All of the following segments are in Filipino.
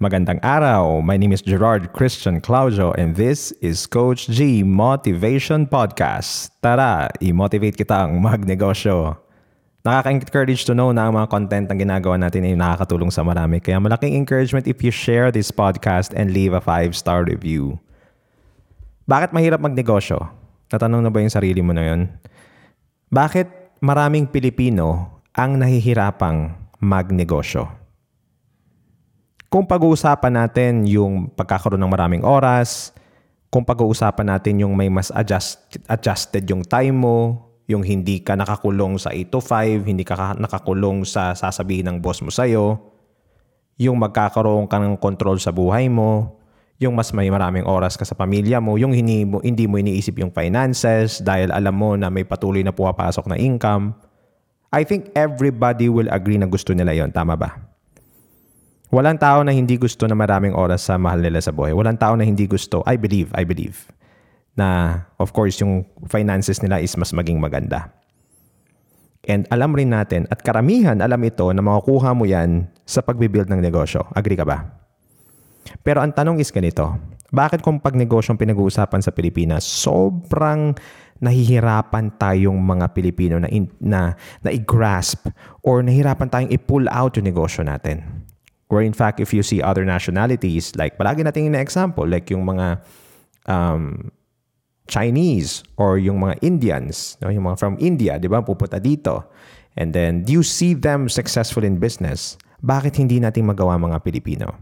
Magandang araw. My name is Gerard Christian Claudio and this is Coach G Motivation Podcast. Tara, i-motivate kita ang magnegosyo. Nakaka-encourage to know na ang mga content na ginagawa natin ay nakakatulong sa marami. Kaya malaking encouragement if you share this podcast and leave a 5-star review. Bakit mahirap magnegosyo? Natanong na ba yung sarili mo na yun? Bakit maraming Pilipino ang nahihirapang magnegosyo? Kung pag-uusapan natin yung pagkakaroon ng maraming oras, kung pag-uusapan natin yung may mas adjust, adjusted yung time mo, yung hindi ka nakakulong sa 8 to 5, hindi ka nakakulong sa sasabihin ng boss mo sa'yo, yung magkakaroon ka ng control sa buhay mo, yung mas may maraming oras ka sa pamilya mo, yung hindi mo, hindi mo iniisip yung finances dahil alam mo na may patuloy na pumapasok na income. I think everybody will agree na gusto nila yon Tama ba? Walang tao na hindi gusto na maraming oras sa mahal nila sa buhay. Walang tao na hindi gusto, I believe, I believe, na of course yung finances nila is mas maging maganda. And alam rin natin, at karamihan alam ito na makukuha mo yan sa pagbibuild ng negosyo. Agree ka ba? Pero ang tanong is ganito, bakit kung pag negosyong pinag-uusapan sa Pilipinas, sobrang nahihirapan tayong mga Pilipino na, in, na, na i-grasp or nahihirapan tayong i-pull out yung negosyo natin? Where in fact, if you see other nationalities, like palagi natin na example, like yung mga um, Chinese or yung mga Indians, no? yung mga from India, di ba, pupunta dito. And then, do you see them successful in business? Bakit hindi natin magawa mga Pilipino?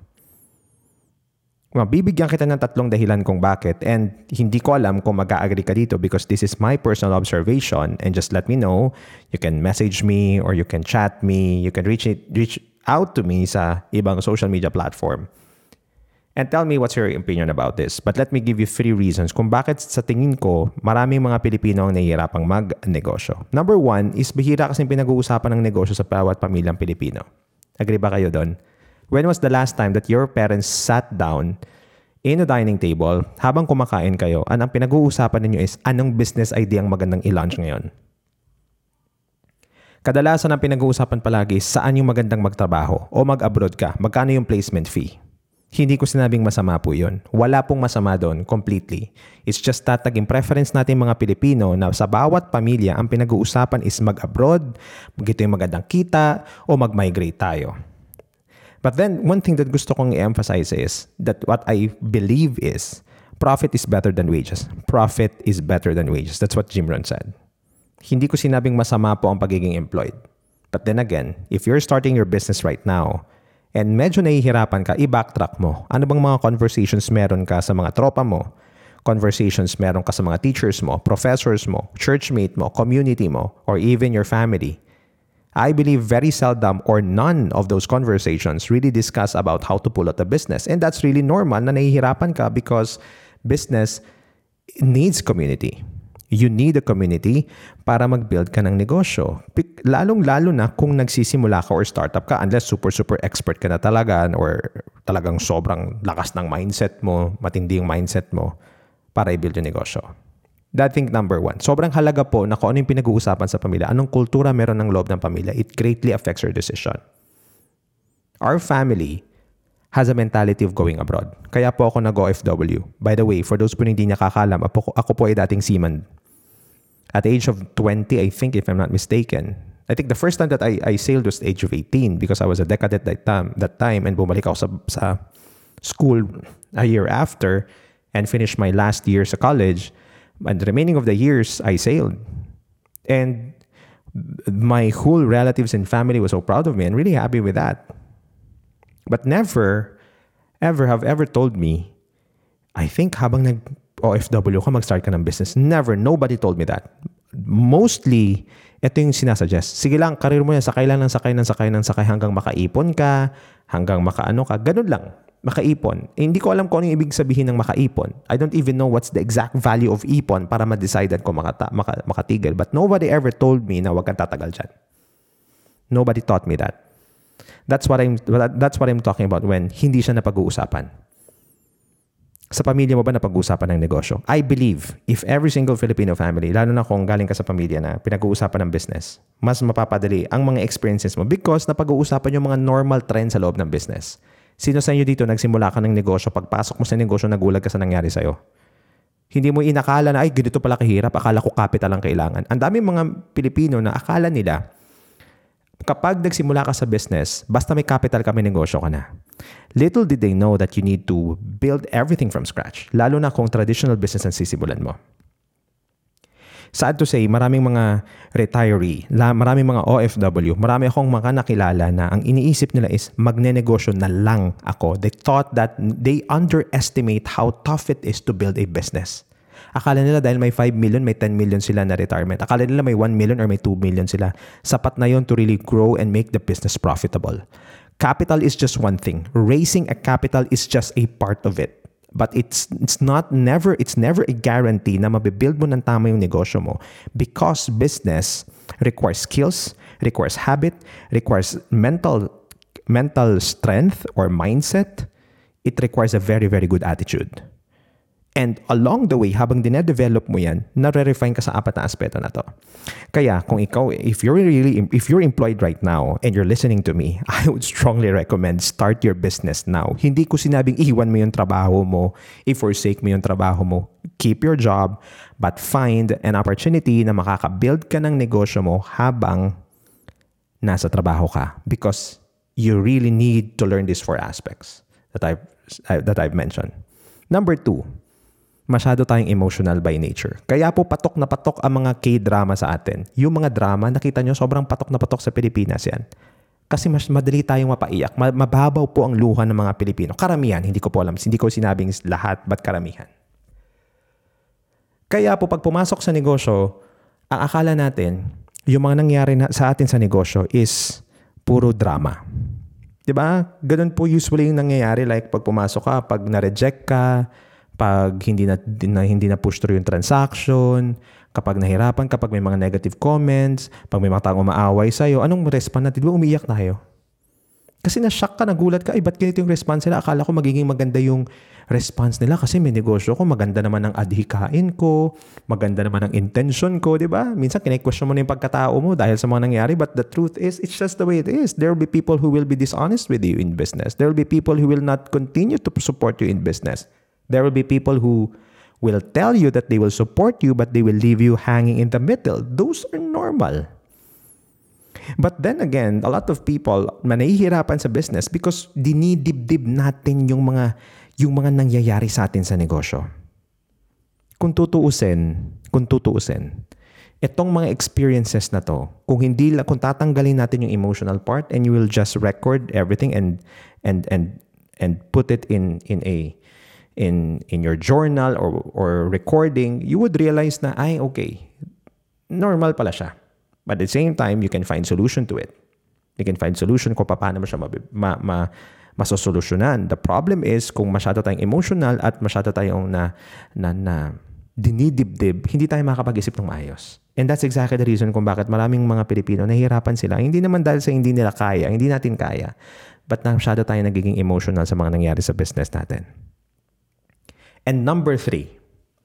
Mabibigyan kita ng tatlong dahilan kung bakit and hindi ko alam kung mag-agree ka dito because this is my personal observation and just let me know. You can message me or you can chat me. You can reach, it, reach out to me sa ibang social media platform. And tell me what's your opinion about this. But let me give you three reasons kung bakit sa tingin ko maraming mga Pilipino ang nahihirapang mag-negosyo. Number one is bihira kasi pinag-uusapan ng negosyo sa bawat pamilyang Pilipino. Agree ba kayo doon? When was the last time that your parents sat down in a dining table habang kumakain kayo and ang pinag-uusapan ninyo is anong business idea ang magandang i-launch ngayon? Kadalasan ang pinag-uusapan palagi saan yung magandang magtrabaho o mag-abroad ka, magkano yung placement fee. Hindi ko sinabing masama po yun. Wala pong masama doon, completely. It's just that naging preference natin mga Pilipino na sa bawat pamilya ang pinag-uusapan is mag-abroad, magito yung magandang kita, o mag-migrate tayo. But then, one thing that gusto kong i-emphasize is that what I believe is profit is better than wages. Profit is better than wages. That's what Jim Rohn said. Hindi ko sinabing masama po ang pagiging employed. But then again, if you're starting your business right now, and medyo nahihirapan ka, i-backtrack mo. Ano bang mga conversations meron ka sa mga tropa mo? Conversations meron ka sa mga teachers mo, professors mo, churchmate mo, community mo, or even your family. I believe very seldom or none of those conversations really discuss about how to pull out a business. And that's really normal na nahihirapan ka because business needs community. You need a community para mag-build ka ng negosyo. Lalong-lalo na kung nagsisimula ka or startup ka unless super super expert ka na talaga or talagang sobrang lakas ng mindset mo, matindi yung mindset mo para i-build yung negosyo. That thing number one. Sobrang halaga po na kung ano yung pinag-uusapan sa pamilya, anong kultura meron ng loob ng pamilya, it greatly affects your decision. Our family has a mentality of going abroad. Kaya po ako nag-OFW. By the way, for those po hindi nakakalam, ako, ako po ay dating seaman. At the age of 20, I think, if I'm not mistaken, I think the first time that I, I sailed was the age of 18 because I was a decadent that time, that time and bumalik ako sa, sa school a year after and finished my last year sa college. And the remaining of the years, I sailed. And my whole relatives and family was so proud of me and really happy with that. But never, ever have ever told me, I think habang nag OFW ka, mag-start ka ng business. Never. Nobody told me that. Mostly, ito yung sinasuggest. Sige lang, karir mo yan. Sakay lang ng sakay ng sakay ng sakay hanggang makaipon ka, hanggang makaano ka. Ganun lang. Makaipon. Eh, hindi ko alam kung ano yung ibig sabihin ng makaipon. I don't even know what's the exact value of ipon para ma-decide ko makata- maka- makatigil. But nobody ever told me na wag kang tatagal dyan. Nobody taught me that. That's what I'm that's what I'm talking about when hindi siya napag-uusapan. Sa pamilya mo ba napag-uusapan ng negosyo? I believe if every single Filipino family, lalo na kung galing ka sa pamilya na pinag-uusapan ng business, mas mapapadali ang mga experiences mo because napag-uusapan yung mga normal trends sa loob ng business. Sino sa inyo dito nagsimula ka ng negosyo, pagpasok mo sa negosyo, nagulag ka sa nangyari sa'yo? Hindi mo inakala na, ay, ganito pala kahirap, akala ko capital ang kailangan. Ang dami mga Pilipino na akala nila, kapag nagsimula ka sa business, basta may capital ka, may negosyo ka na. Little did they know that you need to build everything from scratch, lalo na kung traditional business ang sisimulan mo sad to say, maraming mga retiree, maraming mga OFW, marami akong mga nakilala na ang iniisip nila is magnenegosyo na lang ako. They thought that they underestimate how tough it is to build a business. Akala nila dahil may 5 million, may 10 million sila na retirement. Akala nila may 1 million or may 2 million sila. Sapat na yon to really grow and make the business profitable. Capital is just one thing. Raising a capital is just a part of it. But it's it's not never it's never a guarantee na mabibuild mo ng tama yung negosyo mo because business requires skills, requires habit, requires mental mental strength or mindset. It requires a very very good attitude. And along the way, habang dinedevelop mo yan, nare-refine ka sa apat na aspeto na to. Kaya kung ikaw, if you're really, if you're employed right now and you're listening to me, I would strongly recommend start your business now. Hindi ko sinabing iwan mo yung trabaho mo, i-forsake mo yung trabaho mo. Keep your job, but find an opportunity na makaka-build ka ng negosyo mo habang nasa trabaho ka. Because you really need to learn these four aspects that I've, that I've mentioned. Number two, masyado tayong emotional by nature. Kaya po patok na patok ang mga K-drama sa atin. Yung mga drama, nakita nyo, sobrang patok na patok sa Pilipinas yan. Kasi mas madali tayong mapaiyak. Mababaw po ang luha ng mga Pilipino. Karamihan, hindi ko po alam. Hindi ko sinabing lahat, but karamihan. Kaya po pag pumasok sa negosyo, ang akala natin, yung mga nangyari na, sa atin sa negosyo is puro drama. 'Di ba? Ganun po usually yung nangyayari like pag pumasok ka, pag na-reject ka, pag hindi na, na hindi na push through yung transaction, kapag nahirapan, kapag may mga negative comments, pag may mga taong umaaway sa'yo, anong respond natin? Di ba umiiyak tayo? Kasi na-shock ka, nagulat ka, eh, ba't ganito yung response nila? Akala ko magiging maganda yung response nila kasi may negosyo ko, maganda naman ang adhikain ko, maganda naman ang intention ko, di ba? Minsan kine-question mo na yung pagkatao mo dahil sa mga nangyari, but the truth is, it's just the way it is. There will be people who will be dishonest with you in business. There will be people who will not continue to support you in business. There will be people who will tell you that they will support you, but they will leave you hanging in the middle. Those are normal. But then again, a lot of people manahihirapan sa business because dinidibdib natin yung mga yung mga nangyayari sa atin sa negosyo. Kung tutuusin, kung tutuusin, itong mga experiences na to, kung hindi kung tatanggalin natin yung emotional part and you will just record everything and and and and put it in in a in in your journal or or recording, you would realize na ay okay, normal pala siya. But at the same time, you can find solution to it. You can find solution kung paano mo siya ma, ma, ma masosolusyonan. The problem is kung masyado tayong emotional at masyado tayong na, na, na dinidibdib, hindi tayo makakapag-isip ng maayos. And that's exactly the reason kung bakit maraming mga Pilipino nahihirapan sila. Hindi naman dahil sa hindi nila kaya, hindi natin kaya, but na masyado tayo nagiging emotional sa mga nangyari sa business natin. And number three,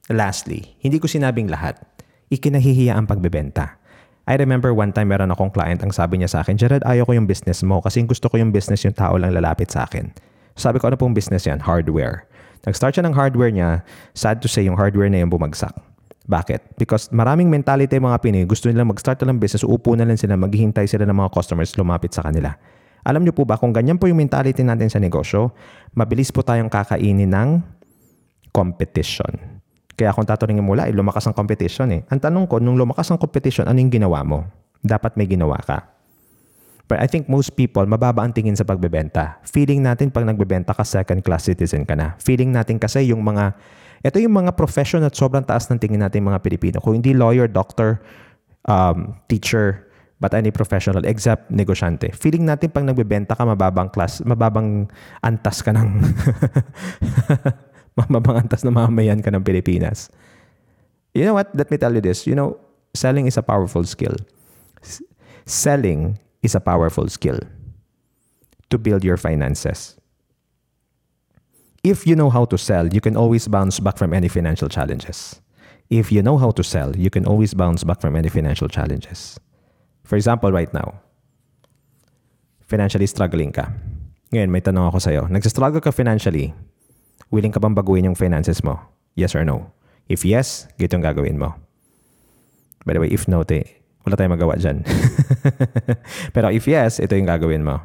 lastly, hindi ko sinabing lahat, ikinahihiya ang pagbebenta. I remember one time meron akong client ang sabi niya sa akin, Jared, ayaw ko yung business mo kasi gusto ko yung business yung tao lang lalapit sa akin. Sabi ko, ano pong business yan? Hardware. Nag-start siya ng hardware niya. Sad to say, yung hardware na yung bumagsak. Bakit? Because maraming mentality mga Pinoy, gusto nila mag-start na ng business, uupo na lang sila, maghihintay sila ng mga customers lumapit sa kanila. Alam niyo po ba, kung ganyan po yung mentality natin sa negosyo, mabilis po tayong kakainin ng competition. Kaya kung tatanungin mo, eh, lumakas ang competition eh. Ang tanong ko, nung lumakas ang competition, ano yung ginawa mo? Dapat may ginawa ka. But I think most people, mababa ang tingin sa pagbebenta. Feeling natin pag nagbebenta ka, second-class citizen ka na. Feeling natin kasi yung mga, ito yung mga profession at sobrang taas ng tingin natin mga Pilipino. Kung hindi lawyer, doctor, um, teacher, but any professional except negosyante. Feeling natin pag nagbebenta ka, mababang class, mababang antas ka ng mamamangantas na mamayan ka ng Pilipinas. You know what? Let me tell you this. You know, selling is a powerful skill. S- selling is a powerful skill to build your finances. If you know how to sell, you can always bounce back from any financial challenges. If you know how to sell, you can always bounce back from any financial challenges. For example, right now, financially struggling ka. Ngayon, may tanong ako sa'yo. Nagsastruggle ka financially. Willing ka bang baguhin yung finances mo? Yes or no? If yes, gito yung gagawin mo. By the way, if no, te, wala tayong magawa dyan. Pero if yes, ito yung gagawin mo.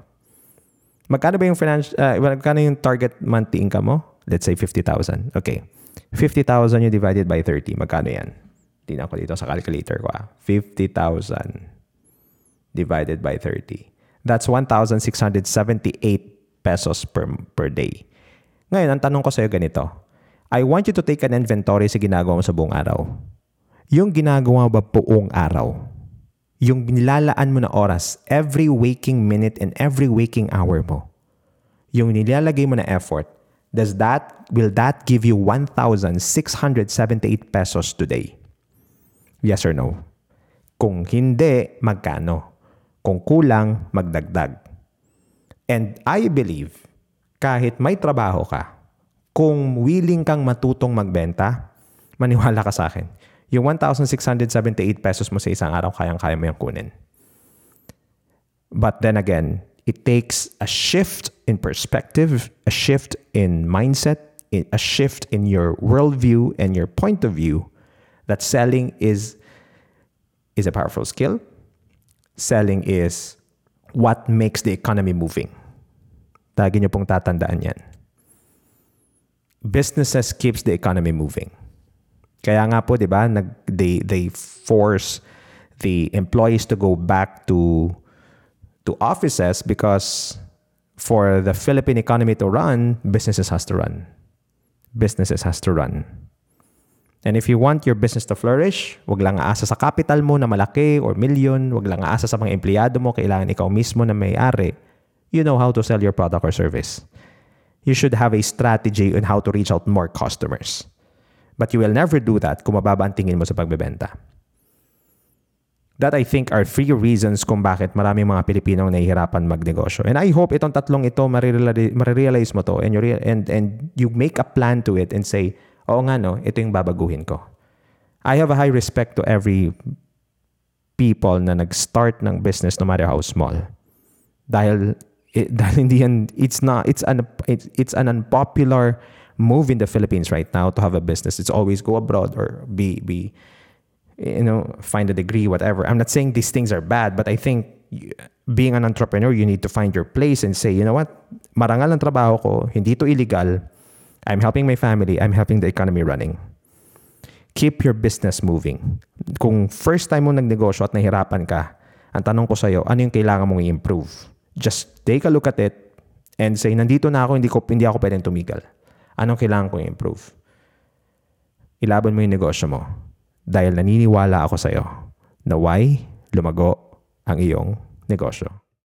Magkano ba yung finance, uh, magkano yung target monthly income mo? Let's say 50,000. Okay. 50,000 you divided by 30. Magkano yan? Tingnan ko dito sa calculator ko. Ah. 50,000 divided by 30. That's 1,678 pesos per, per day. Ngayon, ang tanong ko sa iyo ganito. I want you to take an inventory sa ginagawa mo sa buong araw. Yung ginagawa ba buong araw? Yung nilalaan mo na oras, every waking minute and every waking hour mo. Yung nilalagay mo na effort, does that, will that give you 1,678 pesos today? Yes or no? Kung hindi, magkano? Kung kulang, magdagdag. And I believe, kahit may trabaho ka, kung willing kang matutong magbenta, maniwala ka sa akin, yung 1,678 pesos mo sa isang araw, kayang-kaya mo yung kunin. But then again, it takes a shift in perspective, a shift in mindset, a shift in your worldview and your point of view that selling is is a powerful skill selling is what makes the economy moving. Lagi niyo pong tatandaan yan. Businesses keeps the economy moving. Kaya nga po, di ba, nag, they, they force the employees to go back to, to offices because for the Philippine economy to run, businesses has to run. Businesses has to run. And if you want your business to flourish, wag lang aasa sa capital mo na malaki or million, wag lang aasa sa mga empleyado mo, kailangan ikaw mismo na may-ari. You know how to sell your product or service. You should have a strategy on how to reach out more customers. But you will never do that kung mababa ang tingin mo sa pagbebenta. That I think are three reasons kung bakit maraming mga Pilipino ang nahihirapan magnegosyo. And I hope itong tatlong ito marirealize mo to and you, and, and you make a plan to it and say, oo nga no, ito yung babaguhin ko. I have a high respect to every people na nag-start ng business no matter how small. Dahil, it, dahil hindi yan, it's not, it's an, it's, it's an unpopular move in the Philippines right now to have a business. It's always go abroad or be, be, you know, find a degree, whatever. I'm not saying these things are bad, but I think being an entrepreneur, you need to find your place and say, you know what, marangal ang trabaho ko, hindi to illegal, I'm helping my family. I'm helping the economy running. Keep your business moving. Kung first time mo nagnegosyo at nahirapan ka, ang tanong ko sa'yo, ano yung kailangan mong i-improve? Just take a look at it and say, nandito na ako, hindi, ko, hindi ako pwedeng tumigal. Anong kailangan kong i-improve? Ilaban mo yung negosyo mo dahil naniniwala ako sa'yo na why lumago ang iyong negosyo.